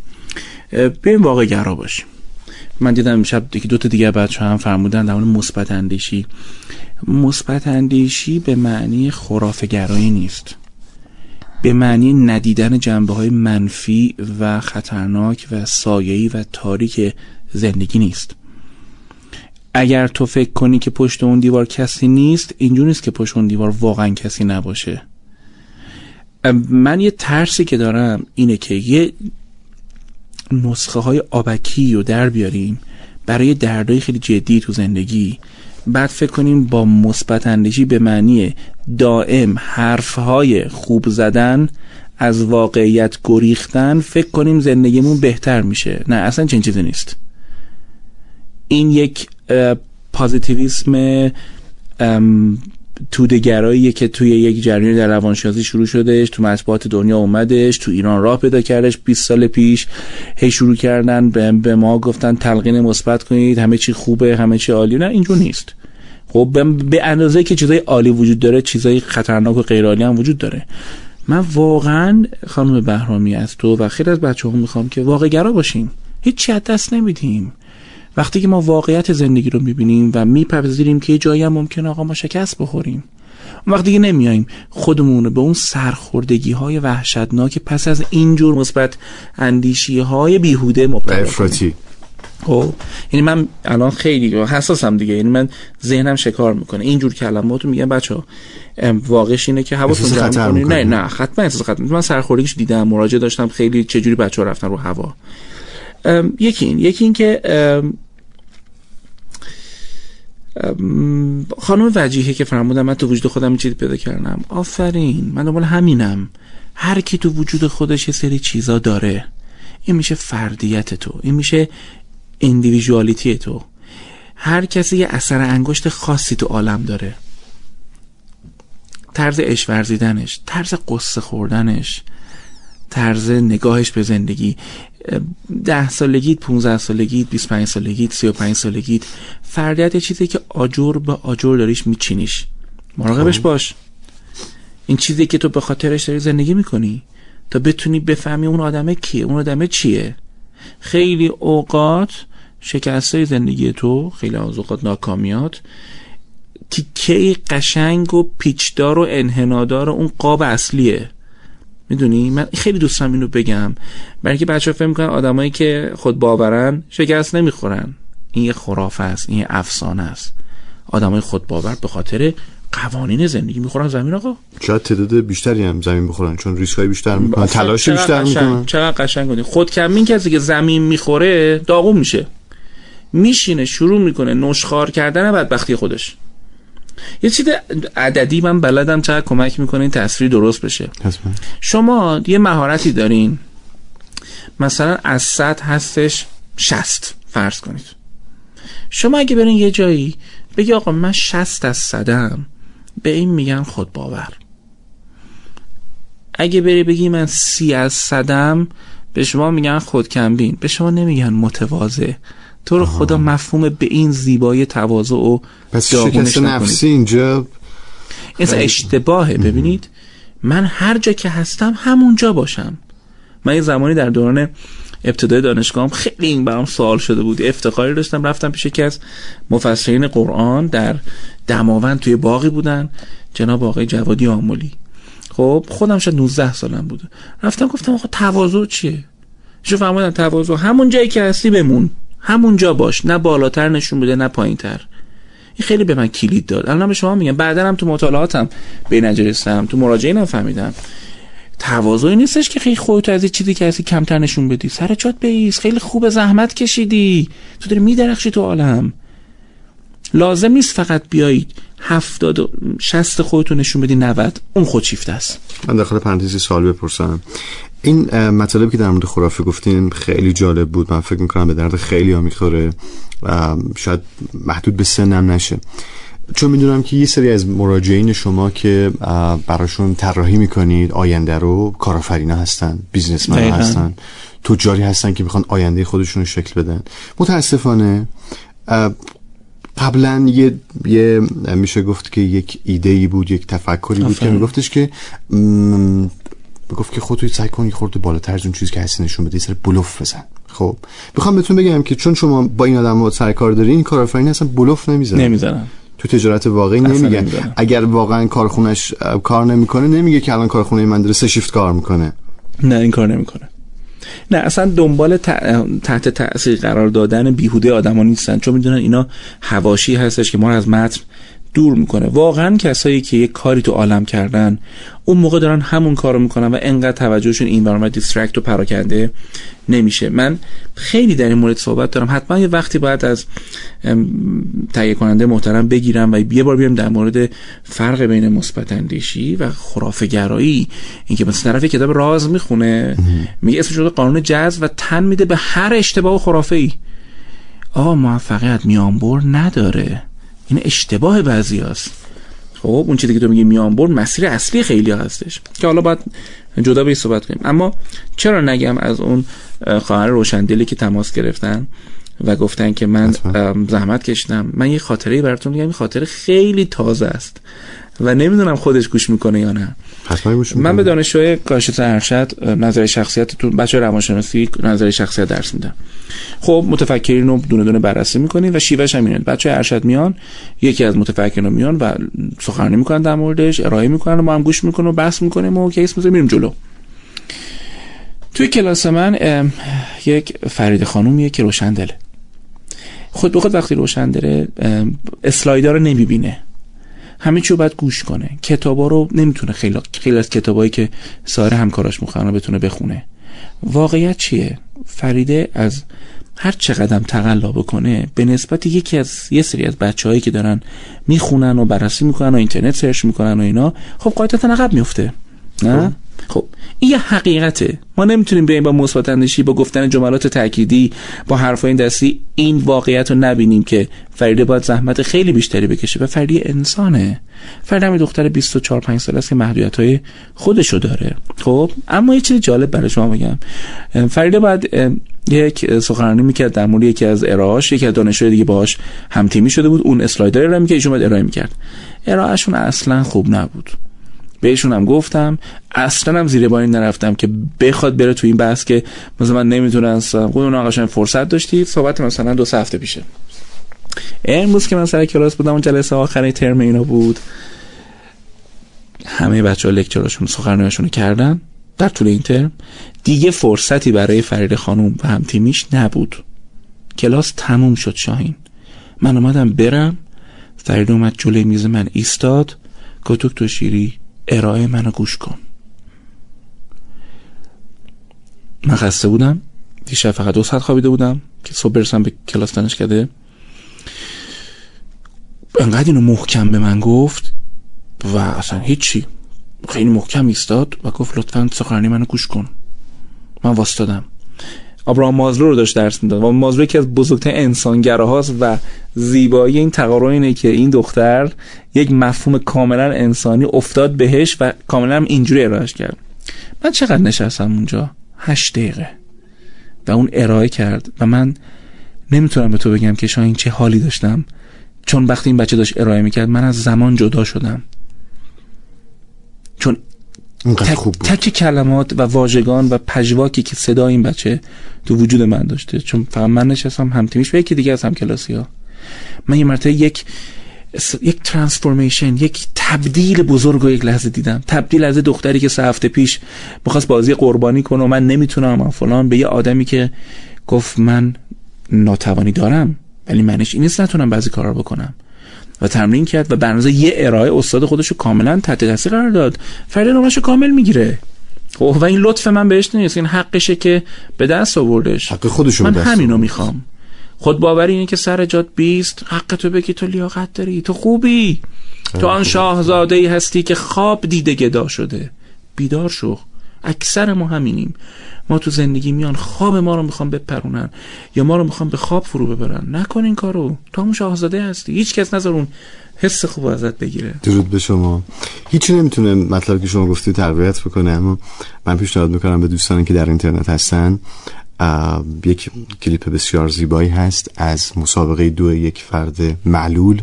بیایم واقع گرا باشیم. من دیدم شب یکی دو تا دیگه بچه هم فرمودن در مثبت اندیشی. مثبت اندیشی به معنی خرافه گرایی نیست. به معنی ندیدن جنبه های منفی و خطرناک و سایه‌ای و تاریک زندگی نیست. اگر تو فکر کنی که پشت اون دیوار کسی نیست اینجور نیست که پشت اون دیوار واقعا کسی نباشه. من یه ترسی که دارم اینه که یه نسخه های آبکی رو در بیاریم برای دردهای خیلی جدی تو زندگی. بعد فکر کنیم با مثبت اندیشی به معنی دائم حرفهای خوب زدن از واقعیت گریختن فکر کنیم زندگیمون بهتر میشه. نه اصلا چنین چیزی نیست. این یک پازیتیویسم ام، تودهگراییه که توی یک جریان در روانشناسی شروع شدش تو مطبوعات دنیا اومدش تو ایران راه پیدا کردش 20 سال پیش هی شروع کردن به, به ما گفتن تلقین مثبت کنید همه چی خوبه همه چی عالی نه اینجور نیست. خب به, اندازه که چیزای عالی وجود داره چیزای خطرناک و غیر عالی هم وجود داره. من واقعا خانم بهرامی از تو و خیلی از بچه می‌خوام که واقع گرا باشیم هیچی از دست نمیدیم. وقتی که ما واقعیت زندگی رو می‌بینیم و میپذیریم که یه جایی هم ممکنه آقا ما شکست بخوریم اون وقتی که نمیایم خودمون رو به اون سرخوردگی های وحشتناک پس از اینجور مثبت اندیشی های بیهوده مبتلا کنیم. خب یعنی من الان خیلی حساسم دیگه یعنی من ذهنم شکار می‌کنه. اینجور کلمات رو میگم بچه ها واقعش اینه که حواستون خطر. نه. نه حتما احساس خطر من سرخوردگیش دیدم مراجعه داشتم خیلی چجوری بچه ها رفتن رو هوا. یکی این یکی این که خانم وجیهه که فرمودن من تو وجود خودم چیزی پیدا کردم. آفرین من دنبال همینم. هر کی تو وجود خودش یه سری چیزا داره. این میشه فردیت تو. این میشه individuality تو. هر کسی یه اثر انگشت خاصی تو عالم داره. طرز عشق ورزیدنش طرز غصه خوردنش طرز نگاهش به زندگی. ده سالگیت 15 سالگیت 25 سالگیت 35 سالگیت. فردیت یه چیزی که آجر به آجر داریش میچینیش. مراقبش باش. این چیزی که تو به خاطرش داری زندگی می‌کنی. تا بتونی بفهمی اون آدمه کیه اون آدمه چیه. خیلی اوقات شکسته زندگی تو خیلی از اوقات ناکامیات تیکه قشنگ و پیچدار و انحنادار اون قاب اصلیه. می‌دونی؟ من خیلی دوست دارم اینو بگم. برای که بچه فکر می‌کنن آدمایی که خود باورن شکست نمی‌خورن. این یه خرافه است این یه افسانه است. آدمای خود باور به خاطر قوانین زندگی می‌خورن. زمین آقا؟ شاید تعداد بیشتری هم زمین بخورن چون ریسک های بیشتر می‌کنن. تلاش بیشتر می‌کنن. چقدر قشنگ گفتی خود کمین کسی که زمین می‌خوره داغون میشه. میشینه شروع می‌کنه نشخار کردن بدبختی خودش. یه چیز عددی من بلدم چقدر کمک می‌کنه این تصویر درست بشه. شما یه مهارتی دارین. مثلا از صد هستش شست فرض کنید. شما اگه برین یه جایی بگی آقا من شست از صدم به این میگن خود باور. اگه بری بگی من سی از صدم به شما میگن خود کمبین. به شما نمیگن متواضع. تو رو خدا مفهوم به این زیبایی تواضع و پس شکست. نفسی اینجا این اشتباهه ببینید؟ من هر جا که هستم همونجا باشم. من یه زمانی در دوران ابتدای دانشگاهم خیلی این برام سوال شده بود. افتخاری داشتم رفتم پیش یکی از مفسرین قرآن در دماوند توی باقی بودن جناب آقای جوادی آمولی. خب خودم شاید 19 سالم بوده رفتم گفتم آقا تواضع چیه؟ شو فهمیدم تواضع همون جایی که هستی بمون. همون جا باش نه بالاتر نشون بده نه پایینتر. این خیلی به من کلید داد. الان به شما میگم بعدا هم تو مطالعاتم به نجرستم تو مراجعینم فهمیدم. تواضعی نیستش که خیلی خودت از چیزی که هستی کمتر نشون بدی. سر جات بیس خیلی خوب زحمت کشیدی. تو داری میدرخشی تو عالم. لازم نیست فقط بیایید هفتاد و شست خودتو نشون بدی 90 اون خودشیفته است. من داخل پرانتزی سوال بپرسم. این مطالبی که در مورد خرافه گفتین خیلی جالب بود. من فکر می‌کنم به درد خیلی ها می‌خوره شاید محدود به سنم نشه. چون می‌دونم که یه سری از مراجعین شما که براشون طراحی می‌کنید آینده رو کارآفرینا هستن بیزنسمن هستن تجاری هستن که می‌خوان آینده خودشون رو شکل بدن. متاسفانه قبلا یه, یه میشه گفت که یک ایده ای بود یک تفکری بود که میگفتش که گفت که خودت سعی کن خورده بالاتر از اون چیزی که هستی نشون بده سر بلوف بزن. خب می‌خوام بهتون بگم که چون شما با این آدم سر کار دارین این کارآفرین اصلا بلوف نمی‌زنن نمی‌زنن. تو تجارت واقعی نمیگن. اگر واقعا کارخونش کار نمی‌کنه نمیگه که الان کارخونه من داره سه شیفت کار می‌کنه. نه این کار نمی‌کنه. نه اصلا دنبال تحت تاثیر قرار دادن بیهوده آدما نیستن چون می‌دونن اینا هواشی هستش که ما از متن دور می‌کنه. واقعا کسایی که یک کاری تو عالم کردن اون موقع دارن همون کارو می‌کنن و انقدر توجهشون این برنامه دیسترکت و پراکنده نمیشه. من خیلی در این مورد صحبت دارم. حتما یه وقتی باید از تهیه کننده محترم بگیرم و یه بار بیام در مورد فرق بین مثبت اندیشی و خرافه گرایی اینکه مثلا طرف کتاب راز می‌خونه میگه اسمش شده قانون جذب و تن میده به هر اشتباه و خرافه ای آقا موفقیت میانبر نداره. این اشتباه بعضی هست خب اون چیزی که تو میگی میانبر مسیر اصلی خیلی هستش که حالا باید جدا به صحبت کنیم. اما چرا نگم از اون خواهر روشندلی که تماس گرفتن و گفتن که من زحمت کشیدم من یه خاطره براتون میگم این خاطره خیلی تازه است و نمی‌دونم خودش گوش می‌کنه یا نه. من به دانشجوی کاشف ارشد نظر شخصیت تو بچه روانشناسی نظر شخصیت درس میدم. خب متفکرین رو دونه دونه بررسی می‌کنیم و شیوهش هم اینه. بچه ارشد میان یکی از متفکرین میان و سخنرانی می‌کنن در موردش ارائه می‌کنن و ما هم گوش می‌کنیم و بحث می‌کنیم و کیس می‌ذاریم میریم جلو. توی کلاس من یک فرید خانومیه که روشن دله. خود به خود وقتی روشن داره اسلایدار رو نمی‌بینه. همه چیو باید گوش کنه. کتابا رو نمی‌تونه خیلی خیلی از کتابایی که سایر همکاراش می‌خوان بتونه بخونه. واقعیت چیه؟ فریده از هر چقدر تقلا بکنه به نسبت یکی از یه سری از بچههایی که دارن می‌خونن و بررسی می‌کنن و اینترنت سرچ می‌کنن و اینا خب قاعدتا عقب میفته نه؟ خب این یه حقیقته. ما نمی‌تونیم بریم با مثبت اندیشی با گفتن جملات تأکیدی با حرفای دستی این واقعیت رو نبینیم که فریده باید زحمت خیلی بیشتری بکشه. و فریده انسانه. فریده همین دختر 24 5 ساله است که محدودیت های خودشو داره. خب اما یه چیز جالب برای شما بگم. فریده باید یک سخنرانی می‌کرد در مورد یکی از ارائهاش. یکی از دانشجوی دیگه باهاش هم تیمی شده بود. اون اسلایدر رو می‌کرد. ایشون ارائه می‌کرد. ارائهشون اصلا خوب نبود. بهشون گفتم. اصلا هم زیر بانی نرفتم که بخواد بره تو این بحث که مثلا من نمی‌تونستم خود اون آقاشان فرصت داشتید صحبت مثلا دو هفته پیشه. امروز که من سر کلاس بودم اون جلسه آخری ترم اینا بود همه بچه ها لکچراشون سخنرانیشون کردن در طول این ترم. دیگه فرصتی برای فرید خانوم و هم تیمیش نبود. کلاس تموم شد شاهین. من اومدم برم. فرید اومد جلوی میز من ایستاد. گفت تو شیری؟ ارائه منو گوش کن. من خسته بودم. دیشب فقط دو ساعت خوابیده بودم که صبح برسم به کلاس کرده انقدر اینو محکم به من گفت و اصلا هیچی. خیلی محکم ایستاد و گفت لطفا سخنرانی منو گوش کن. من واستادم. آبراهام مازلو رو داشت درس می‌داد. و مازلو یکی از بزرگترین انسانگراهاست و زیبایی این تقارن اینه که این دختر یک مفهوم کاملا انسانی افتاد بهش و کاملا هم اینجوری ارائهش کرد. من چقدر نشستم اونجا؟ هشت دقیقه. و اون ارائه کرد. و من نمی‌تونم به تو بگم که شاید چه حالی داشتم. چون وقتی این بچه داشت ارائه می‌کرد من از زمان جدا شدم. چون تک, خوب بود. تک کلمات و واژگان و پژواکی که صدا این بچه تو وجود من داشته. چون فقط من نشستم هم تیمیش و یکی دیگه از هم کلاسی ها من یه مرتبه یک یک ترانسفورمیشن یک تبدیل بزرگ رو یک لحظه دیدم. تبدیل از دختری که سه هفته پیش می‌خواست بازی قربانی کنه و من نمی‌تونم و فلان. به یه آدمی که گفت من ناتوانی دارم ولی منش این نیست نتونم بعضی کارا بکنم. و تمرین کرد و برنامه یه ارائه استاد خودش رو کاملا تحت تاثیر قرار داد. فرد نامش رو کامل می‌گیره. خب و این لطف من بهش نیست. این حقشه که به دست آوردش. حق خودشو به من همینو. می‌خوام. خود باوری اینه که سر جات بیست. حق تو بگی تو لیاقت داری. تو خوبی. تو آن شاهزاده ای هستی که خواب دیده گدا شده. بیدار شو. اکثر ما همینیم. ما تو زندگی میان خواب ما رو می‌خوام بپرونن یا ما رو می‌خوام به خواب فرو ببرن. نکن این کارو. تو همون شاهزاده هستی. هیچ کس نذار اون حس خوب ازت بگیره. درود به شما. هیچی نمی‌تونه مطلب که شما گفتی تقویت بکنه اما من پیشنهاد می‌کنم به دوستانی که در اینترنت هستن یک کلیپ بسیار زیبایی هست از مسابقه دو یک فرد معلول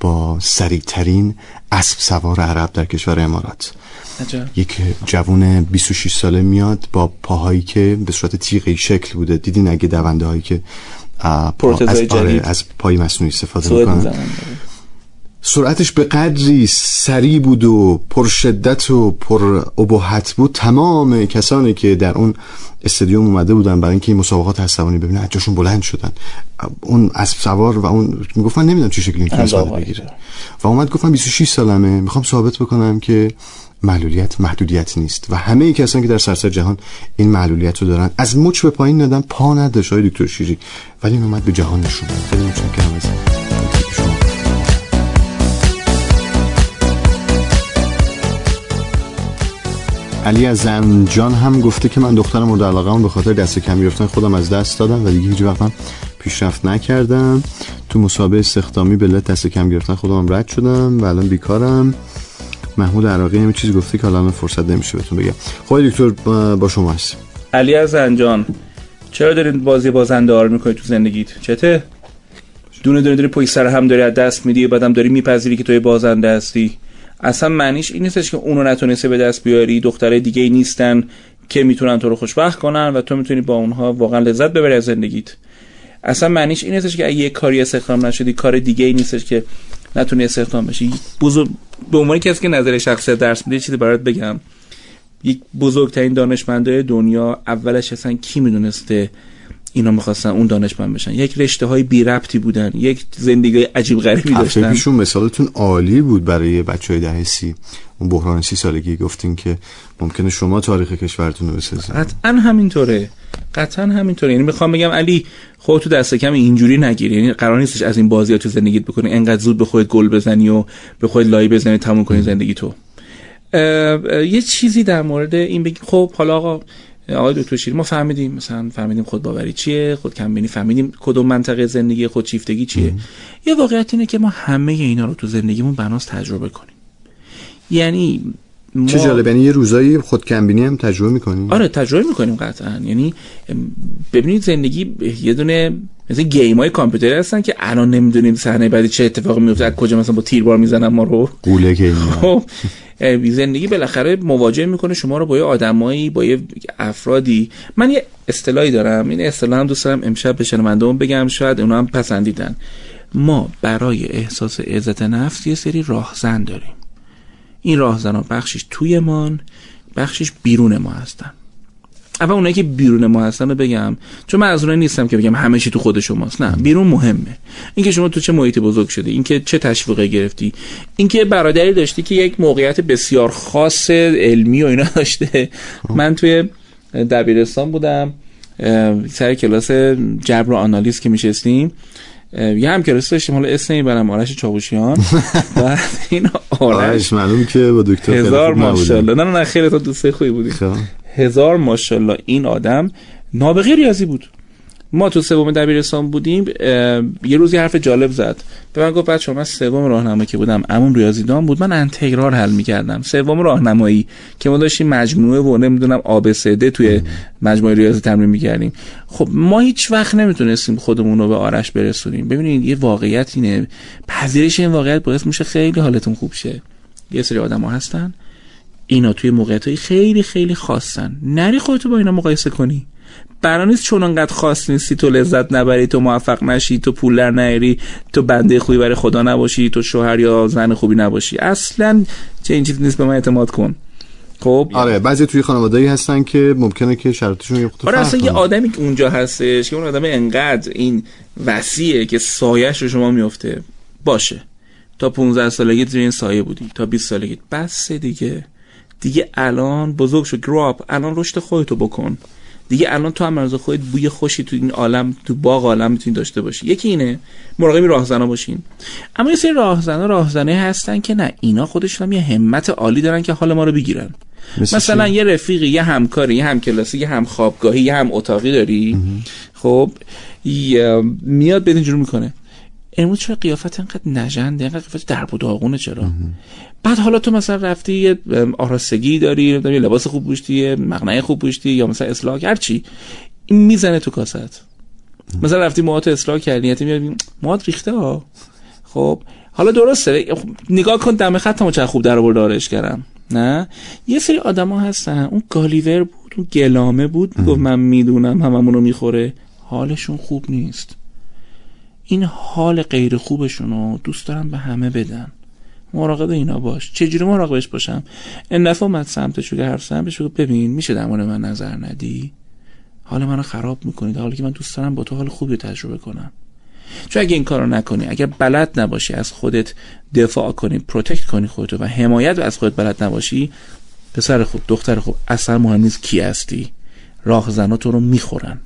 با سریعترین اسب سوار عرب در کشور امارات. عجب. یک جوون 26 ساله میاد با پاهایی که به صورت تیغی شکل بوده. دیدین اگه دونده هایی که از, آره،. از پای مصنوعی استفاده می‌کنن. سرعتش به قدری سریع بود و پر شدت و پر ابهت بود. تمام کسانی که در اون استادیوم اومده بودن برای اینکه این مسابقات عصبانی ببینن از جاشون بلند شدن. اون اسب سوار و اون می‌گفت من نمی‌دونم چه شکلی انداغ بگیره. و اومد گفت من 26 سالمه می‌خوام ثابت بکنم که معلولیت محدودیت نیست. و همه کسانی که در سراسر جهان این معلولیت رو دارن از مچ به پایین ندن پا نداشت های دکتر شیری. ولی این اومد به جهان نشون خیلی متشکرم از علی از زنجان هم گفته که من دخترم مورد علاقه به خاطر دست کم گرفتن خودم از دست دادم و دیگه هیچ وقتم پیشرفت نکردم. تو مسابقه استخدامی به دست کم گرفتن خودم رد شدم و الان بیکارم. محمود عراقی همین چیزی گفته که الان فرصت نمیشه بهتون بگم. خب دکتر با- شما هستیم. علی از زنجان چرا دارین بازی بازنده رو می‌کنی تو زندگیت؟ چته؟ دونه دونه داری پشت سر هم داری از دست میدی بعدم داری میپذیری که توی بازنده هستی. اصلا معنیش این نیستش که اونو نتونسته به دست بیاری دخترای دیگه ای نیستن که می‌تونن تو رو خوشبخت کنن و تو می‌تونی با اونها واقعا لذت ببری از زندگیت. اصلا معنیش این نیستش که اگه یه کاری استخدام نشدی کار دیگه ای نیستش که نتونی استخدام بشی. بزرگ به عنوان کسی که نظر شخصی درس میده چیزی برات بگم. یک بزرگترین دانشمندای دنیا اولش اصلا کی می‌دونسته اینا می‌خواستن اون دانشمند بشن؟ یک رشته های بی ربطی بودن یک زندگی عجیب غریبی داشتن. پیشون مثالتون عالی بود برای بچه های دهه سی. اون بحران سی سالگی گفتین که ممکنه شما تاریخ کشورتون رو بسازید. قطعا همینطوره. قطعا همینطوره. یعنی می‌خوام بگم علی خودت تو دست کم اینجوری نگیری یعنی قرار نیستش از این بازی ها تو زندگیت بکنی. انقدر زود به خودت گل بزنی و به خودت لای بزنی تموم کنی زندگی تو. یه چیزی در مورد این بگیم خب حالا آقا آقای دکتر شیری ما فهمیدیم مثلا فهمیدیم خود باوری چیه خود کمبینی فهمیدیم کدوم منطقه زندگی خود چیفتگی چیه. یه واقعیت اینه که ما همه اینا رو تو زندگیمون بناس تجربه کنیم. یعنی ما... چه جالب یعنی یه روزایی خودکمبینی هم تجربه می‌کنی آره تجربه می‌کنیم قطعا. یعنی ببینید زندگی یه دونه مثل گیم های کامپیوتری هستن که الان نمی‌دونیم صحنه بعدی چه اتفاقی میفته از کجا مثلا با تیربار می‌زنن ما رو. قوله این خب زندگی بالاخره مواجه می‌کنه شما رو با یه آدمایی با یه افرادی. من یه اصطلاحی دارم این اصطلاح هم دوست دارم امشب به شنونده‌مون بگم شاید اونا هم پسندیدن. ما برای احساس عزت نفس یه سری راهزن داریم. این راهزنها بخشش توی مان بخشش بیرون ما هستن. اول اونایی که بیرون ما هستن رو بگم چون من از اونایی نیستم که بگم همه چی تو خود شماست. نه بیرون مهمه. اینکه شما تو چه محیطی بزرگ شده اینکه چه تشویقی گرفتی اینکه برادری داشتی که یک موقعیت بسیار خاص علمی و اینا داشته. من توی دبیرستان بودم سر کلاس جبر و آنالیز که میشستیم. یه هم کلاس داشتیم حالا اسم نمی‌برم آرش چاوشیان. بعد این آرش. معلوم که با دکتر هزار. ماشاءالله. نه نه خیلی تو دوسته خوبی بودی. خب. هزار ماشاءالله این آدم نابغه ریاضی بود. ما تو سوم دبیرستان بودیم یه روزی حرف جالب زد. به من گفت بچه‌ها من سوم راهنمایی که بودم عموم ریاضیدان بود من انتگرال حل می‌کردم. سوم راهنمایی که ما داشتیم مجموعه و نمی‌دونم ABCD توی مجموعه ریاضی تمرین می‌کردیم. خب ما هیچ وقت نمی‌تونستیم خودمون رو به آرش برسونیم. ببینید یه واقعیت اینه. پذیرش این واقعیت باعث میشه خیلی حالتون خوب شه. یه سری آدم‌ها هستن اینا توی موقعیت خیلی خیلی خاصن. نری خودتو با اینا مقایسه کنی. برای نیست چون انقدر خاص نیستی تو لذت نبری تو موفق نشی تو پول در نیاری تو بنده خوبی برای خدا نباشی تو شوهر یا زن خوبی نباشی. اصلا چه این چیز نیست به من اعتماد کن. خب؟ آره بعضی توی خانواده‌ای هستن که ممکنه که شرطشون یه آره اصلا یه آدمی که اونجا هستش که اون آدم انقدر این وسیعه که سایش رو شما میفته باشه. تا 15 سالگی توی این سایه بودی تا 20 سالگی. بس دیگه. دیگه الان بزرگ شو. گراپ الان رشد خودتو بکن. دیگه الان تو هم از خودت بوی خوشی تو این عالم تو باغ عالم می‌تونی داشته باشی. یکی اینه مراقب راهزنا باشین. اما یه سری راهزنا راهزنه هستن که نه اینا خودشون هم یه همت عالی دارن که حال ما رو بگیرن. مثلا یه رفیقی یه همکاری یه همکلاسی یه هم خوابگاهی یه هم اتاقی داری. خب میاد به اینجور می‌کنه. امروز چرا قیافت انقدر نژنده انقدر قیافت درب و داغونه چرا؟ بعد حالا تو مثلا رفتی یه آراستگی داری یه لباس خوب پوشتی یه مقنعه خوب پوشتی یا مثلا اصلاح هر چی. این می‌زنه تو کاست. مثلا رفتی موهات اصلاح کردی یعنی میاد موهات ریخته ها. خب حالا درسته نگاه کن دم خطمو چه خوب در آورد آرش کردم. نه؟ یه سری آدما هستن اون گالیور بود اون گلامه بود گفت من می‌دونم هممونو می‌خوره. حالشون خوب نیست. این حال غیر خوبشون رو دوست دارم به همه بدن. مراقب اینا باش. چجوری مراقبش باشم؟ این دفعه اومد سمتش که حرف بهش ببین میشه در من نظر ندی؟ حال منو خراب می‌کنید. حالی که من دوست دارم با تو حال خوبی تجربه کنم. چون اگه این کارو نکنی اگر بلد نباشی از خودت دفاع کنی protect کنی خودتو و حمایت از خودت بلد نباشی پسر خوب دختر خوب اصلا مهم نیست کی هستی. راه زنا تو رو می‌خورن.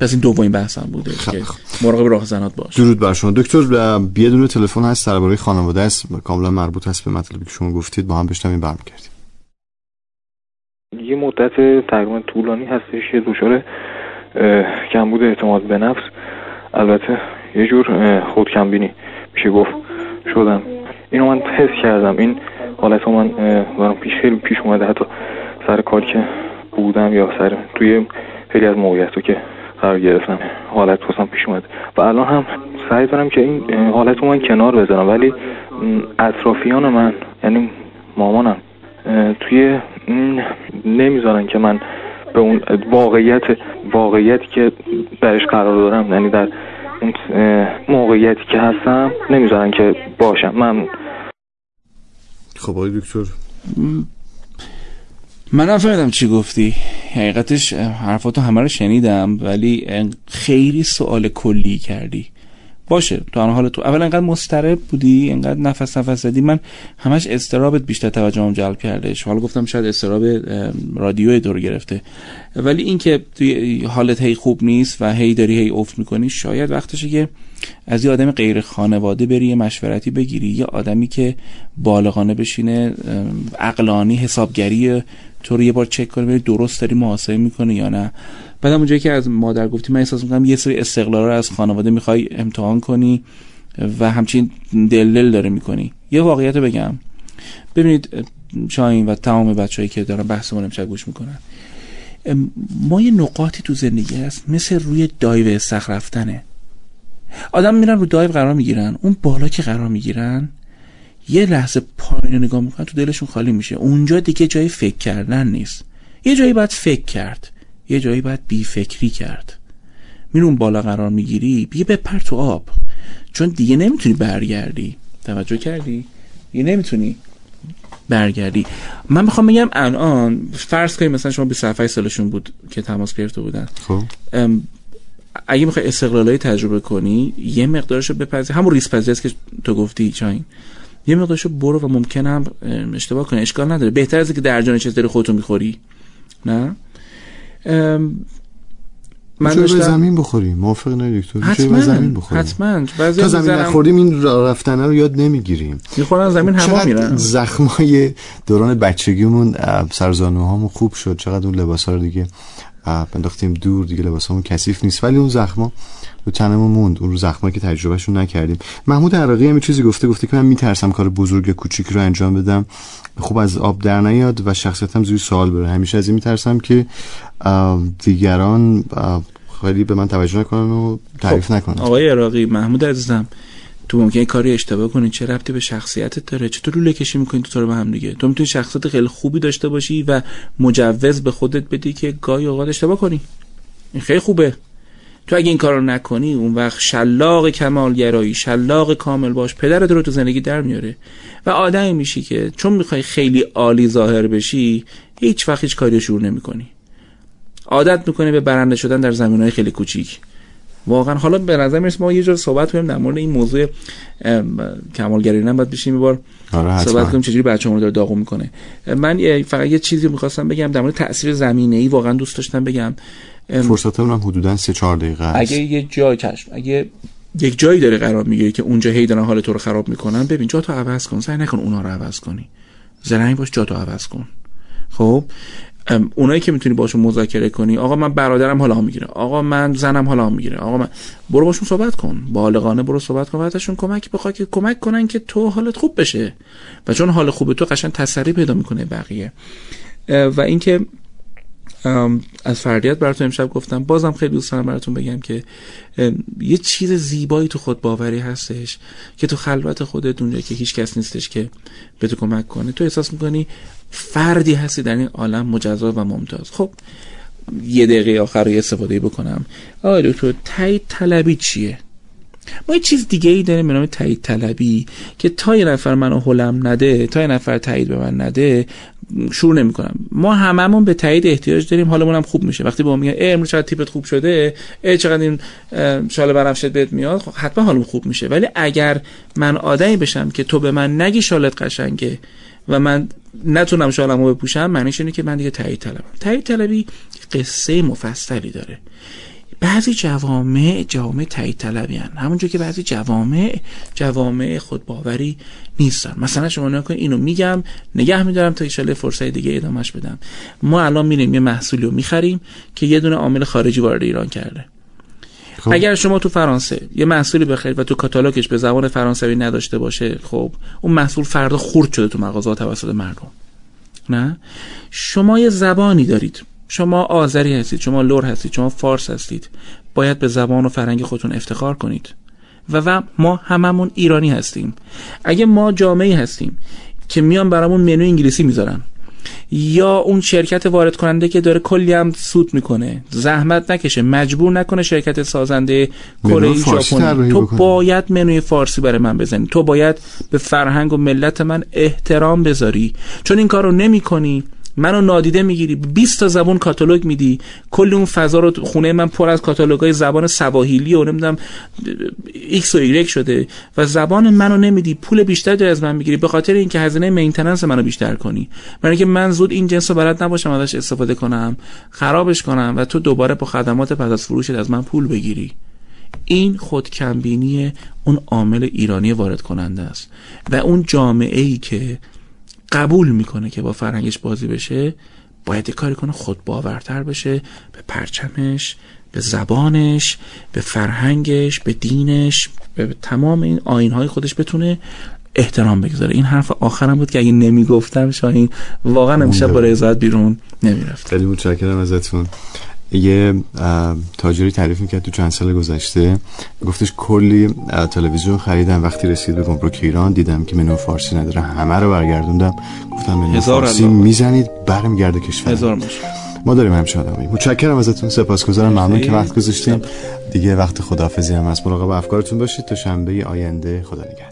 پس این دومین بحثم بوده که مراقب راهزنات باش. درود بر شما. دکتر یه دونه تلفن هست درباره خانواده است. کاملا مربوط هست به مطلبی که شما گفتید. با هم بشنویم برمیگردیم. یه مدت تقریبا طولانی هستش که دچار کمبود اعتماد به نفس. البته یه جور خودکمبینی میشه گفت شدم اینو من حس کردم. این حالت من برام پیش خیلی پیش اومده. حتی سر کاری که بودم یا سر توی خیلی از موقعیت که قرار گرفتم. حالت خواستم پیش اومد. و الان هم سعی دارم که این حالت رو من کنار بذارم. ولی اطرافیان من یعنی مامانم توی نمی‌ذارن که من به اون واقعیت واقعیتی که درش قرار دارم یعنی در اون موقعیتی که هستم نمی‌ذارن که باشم. من خب آقای دکتر. من نفهمیدم چی گفتی. حقیقتش حرفاتو همه رو شنیدم ولی خیلی سوال کلی کردی. باشه تو حال تو اول انقدر مسترب بودی انقدر نفس نفس زدی. من همش استرابت بیشتر توجهم جلب کردش. حالا گفتم شاید استراب رادیو دور گرفته. ولی اینکه توی حالت هی خوب نیست و هی داری هی افت می‌کنی شاید وقتشه که از یه آدم غیر خانواده بری یه مشورتی بگیری. یه آدمی که بالغانه بشینه عقلانی حسابگری تو رو یه بار چک کنه درست داری محاسبه می‌کنه یا نه. بعد اونجایی که از مادر گفتی من احساس می‌کنم یه سری استقلال رو از خانواده می‌خوای امتحان کنی و همچین دلل داره می‌کنی. یه واقعیت بگم. ببینید شاین و تمام بچههایی که دارن بحثمون امشب گوش می‌کنن. ما یه نقاطی تو زندگی هست مثل روی دایو استخر رفتنه. آدم میرن رو دایو قرار می‌گیرن. اون بالا که قرار می‌گیرن یه لحظه پایین نگاه می‌کنن تو دلشون خالی میشه. اونجا دیگه جای فکر کردن نیست. یه جایی باید فکر کرد. یه جایی باید بی فکری کرد. میرون بالا قرار می‌گیری بیا بپر تو آب. چون دیگه نمی‌تونی برگردی. توجه کردی؟ دیگه نمی‌تونی برگردی. من می‌خوام بگم الان فرض کنیم مثلا شما 27 سالشون بود که تماس گرفته بودن. خب. اگه می‌خوای استقلالایی تجربه کنی یه مقدارشو بپذیر. همون ریس است که تو گفتی چاین یه مقدارشو برو و ممکنم اشتباه کنی. اشکال نداره. بهتر از که در جان چیز داری خودتون می‌خوری. نه؟ من داشتم زمین بخوریم موافق نه دکتر. حتما زمین بخوریم حتما. تا زمین نخوردیم این رفتنه رو یاد نمی‌گیریم. می‌خورن زمین همه میرن. زخمای دوران بچگیمون سرزانوهامون خوب شد. چقدر اون لباسا رو دیگه بنداختیم دور دیگه لباسامون کثیف نیست. ولی اون زخما رو تنمون موند. اون رو زخمایی که تجربهشون نکردیم. محمود عراقی هم چیزی گفته گفته که من میترسم کار بزرگ یا کوچیک رو انجام بدم. خوب از آب در نیاد و شخصیتم زیر سوال بره. همیشه از این میترسم که دیگران خیلی به من توجه نکنن و تعریف خب. نکنن. آقای عراقی محمود عزیزم تو ممکنه کاری اشتباه کنی چه ربطی به شخصیتت داره؟ چطور لوله کشی می‌کنی تو رو به هم دیگه؟ تو می‌تونی شخصیت خیلی خوبی داشته باشی و مجوز به خودت بدی که گاهی اوقات اشتباه کنی. این خیلی خوبه. تو اگه این کار رو نکنی اون وقت شلاق کمالگرایی شلاق کامل باش پدرت رو تو زندگی در میاره و آدمی میشی که چون می‌خوای خیلی عالی ظاهر بشی هیچ وقت هیچ کاری شروع نمی‌کنی. عادت می‌کنی به برنده شدن در زمین های خیلی کوچیک. واقعا. حالا به نظر می‌رسه ما یه جور صحبت کنیم در مورد این موضوع کمالگرایی نه باید بشیم بار آره صحبت کنیم چجوری بچه‌مون رو داره داغون می‌کنه. من فقط یه چیزی می‌خواستم بگم در مورد تاثیر زمینه ای واقعا دوست داشتم بگم. فرصتمون هم حدودا 3 4 دقیقه است. اگه یه جای کشف اگه یک جایی داره قرار می‌گیره که اونجا هی دارن حال تو رو خراب می‌کنن ببین جا تو عوض کن سعی نکن اونا رو عوض کنی. زرنگ باش جا تو عوض کن. خب؟ اونایی که می‌تونی باشون مذاکره کنی آقا من برادرم حالا می‌گیره آقا من زنم حالا می‌گیره آقا من برو باشون صحبت کن بالغانه برو صحبت کن و ازشون کمک بخوای که کمک کنن که تو حالت خوب بشه. و چون حال خوب تو قشنگ تسری پیدا می‌کنه بقیه. و اینکه از فردیت براتون امشب گفتم بازم خیلی دوست دارم براتون بگم که یه چیز زیبایی تو خود باوری هستش که تو خلوت خودت اونجا که هیچ کس نیستش که به تو کمک کنه. تو احساس می‌کنی فردی هستی در این عالم مجزا و ممتاز. خب یه دقیقه آخر رو استفاده بکنم. آقای دکتر تایید طلبی چیه؟ ما یه چیز دیگه ای داریم به نام تایید طلبی که تا یه نفر منو هلم نده تا یه نفر تایید به من نده شروع نمی کنم ما هممون به تایید احتیاج داریم. حالمون هم خوب میشه. وقتی با میگن امروز چقدر تیپت خوب شده؟ ای چقدر این شال برفشت بهت میاد؟ خب حتما حالم خوب میشه. ولی اگر من آدمی بشم که تو به من نگی شالت قشنگه و من نتونم شالمو بپوشم معنیش اینه که من دیگه تایید طلبم. تایید طلبی قصه مفصلی داره. بعضی جوامع جوامع تایید طلبی هن. همونجور که بعضی جوامع جوامع خودباوری نیستن. مثلا شما نکن اینو میگم نگه میدارم تا ایشاله فرصت دیگه ادامش بدم. ما الان میریم یه محصولی رو می‌خریم که یه دونه عامل خارجی وارد ایران کرده. خب. اگر شما تو فرانسه یه محصولی بخرید و تو کاتالوگش به زبان فرانسوی نداشته باشه خب اون محصول فردا خورد شده تو مغازه توسط مردم. نه؟ شما یه زبانی دارید. شما آذری هستید شما لور هستید شما فارس هستید. باید به زبان و فرنگ خودتون افتخار کنید. و, و ما هممون ایرانی هستیم. اگه ما جامعه هستیم که میان برامون منو انگلیسی می‌ذارن. یا اون شرکت وارد کننده که داره کلی هم سود می‌کنه. زحمت نکشه مجبور نکنه شرکت سازنده کره ژاپنی. تو باید منوی فارسی برای من بزنی. تو باید به فرهنگ و ملت من احترام بذاری. چون این کارو نمی‌کنی منو نادیده می‌گیری. 20 تا زبان کاتالوگ میدی. کل اون فضا رو خونه من پر از کاتالوگای زبان سواحیلی و نمی‌دونم ایکس و ایگرگ شده. و زبان منو نمیدی. پول بیشتر داری از من می‌گیری. به خاطر اینکه هزینه maintenance منو بیشتر کنی. برای اینکه من زود این جنس رو نباشم ازش استفاده کنم خرابش کنم و تو دوباره با خدمات پس از فروشت از من پول بگیری. این خود کمبینی اون عامل ایرانی وارد کننده است. و اون جامعه ای که قبول می‌کنه که با فرهنگش بازی بشه باید یه کاری کنه خود باورتر بشه به پرچمش به زبانش به فرهنگش به دینش به تمام این آینهای خودش بتونه احترام بگذاره. این حرف آخرم بود که اگه نمی‌گفتم شاهین واقعا امشب با رضایت بیرون نمی‌رفت. خیلی متشکرم ازتون. یه تاجری تعریف می‌کرد تو چند سال گذشته. گفتش کلی تلویزیون خریدم. وقتی رسید به گمرک ایران دیدم که منو فارسی نداره. همه رو برگردوندم. گفتم منو فارسی می‌زنید برمیگرده کشور هزار ما داریم همچه آدمی متشکرم ازتون. سپاسگزارم. ممنون که وقت گذاشتیم دیگه وقت خداحافظی هم هست. مراقب افکارتون باشید. تا شنبه آینده. خدا نگهدار.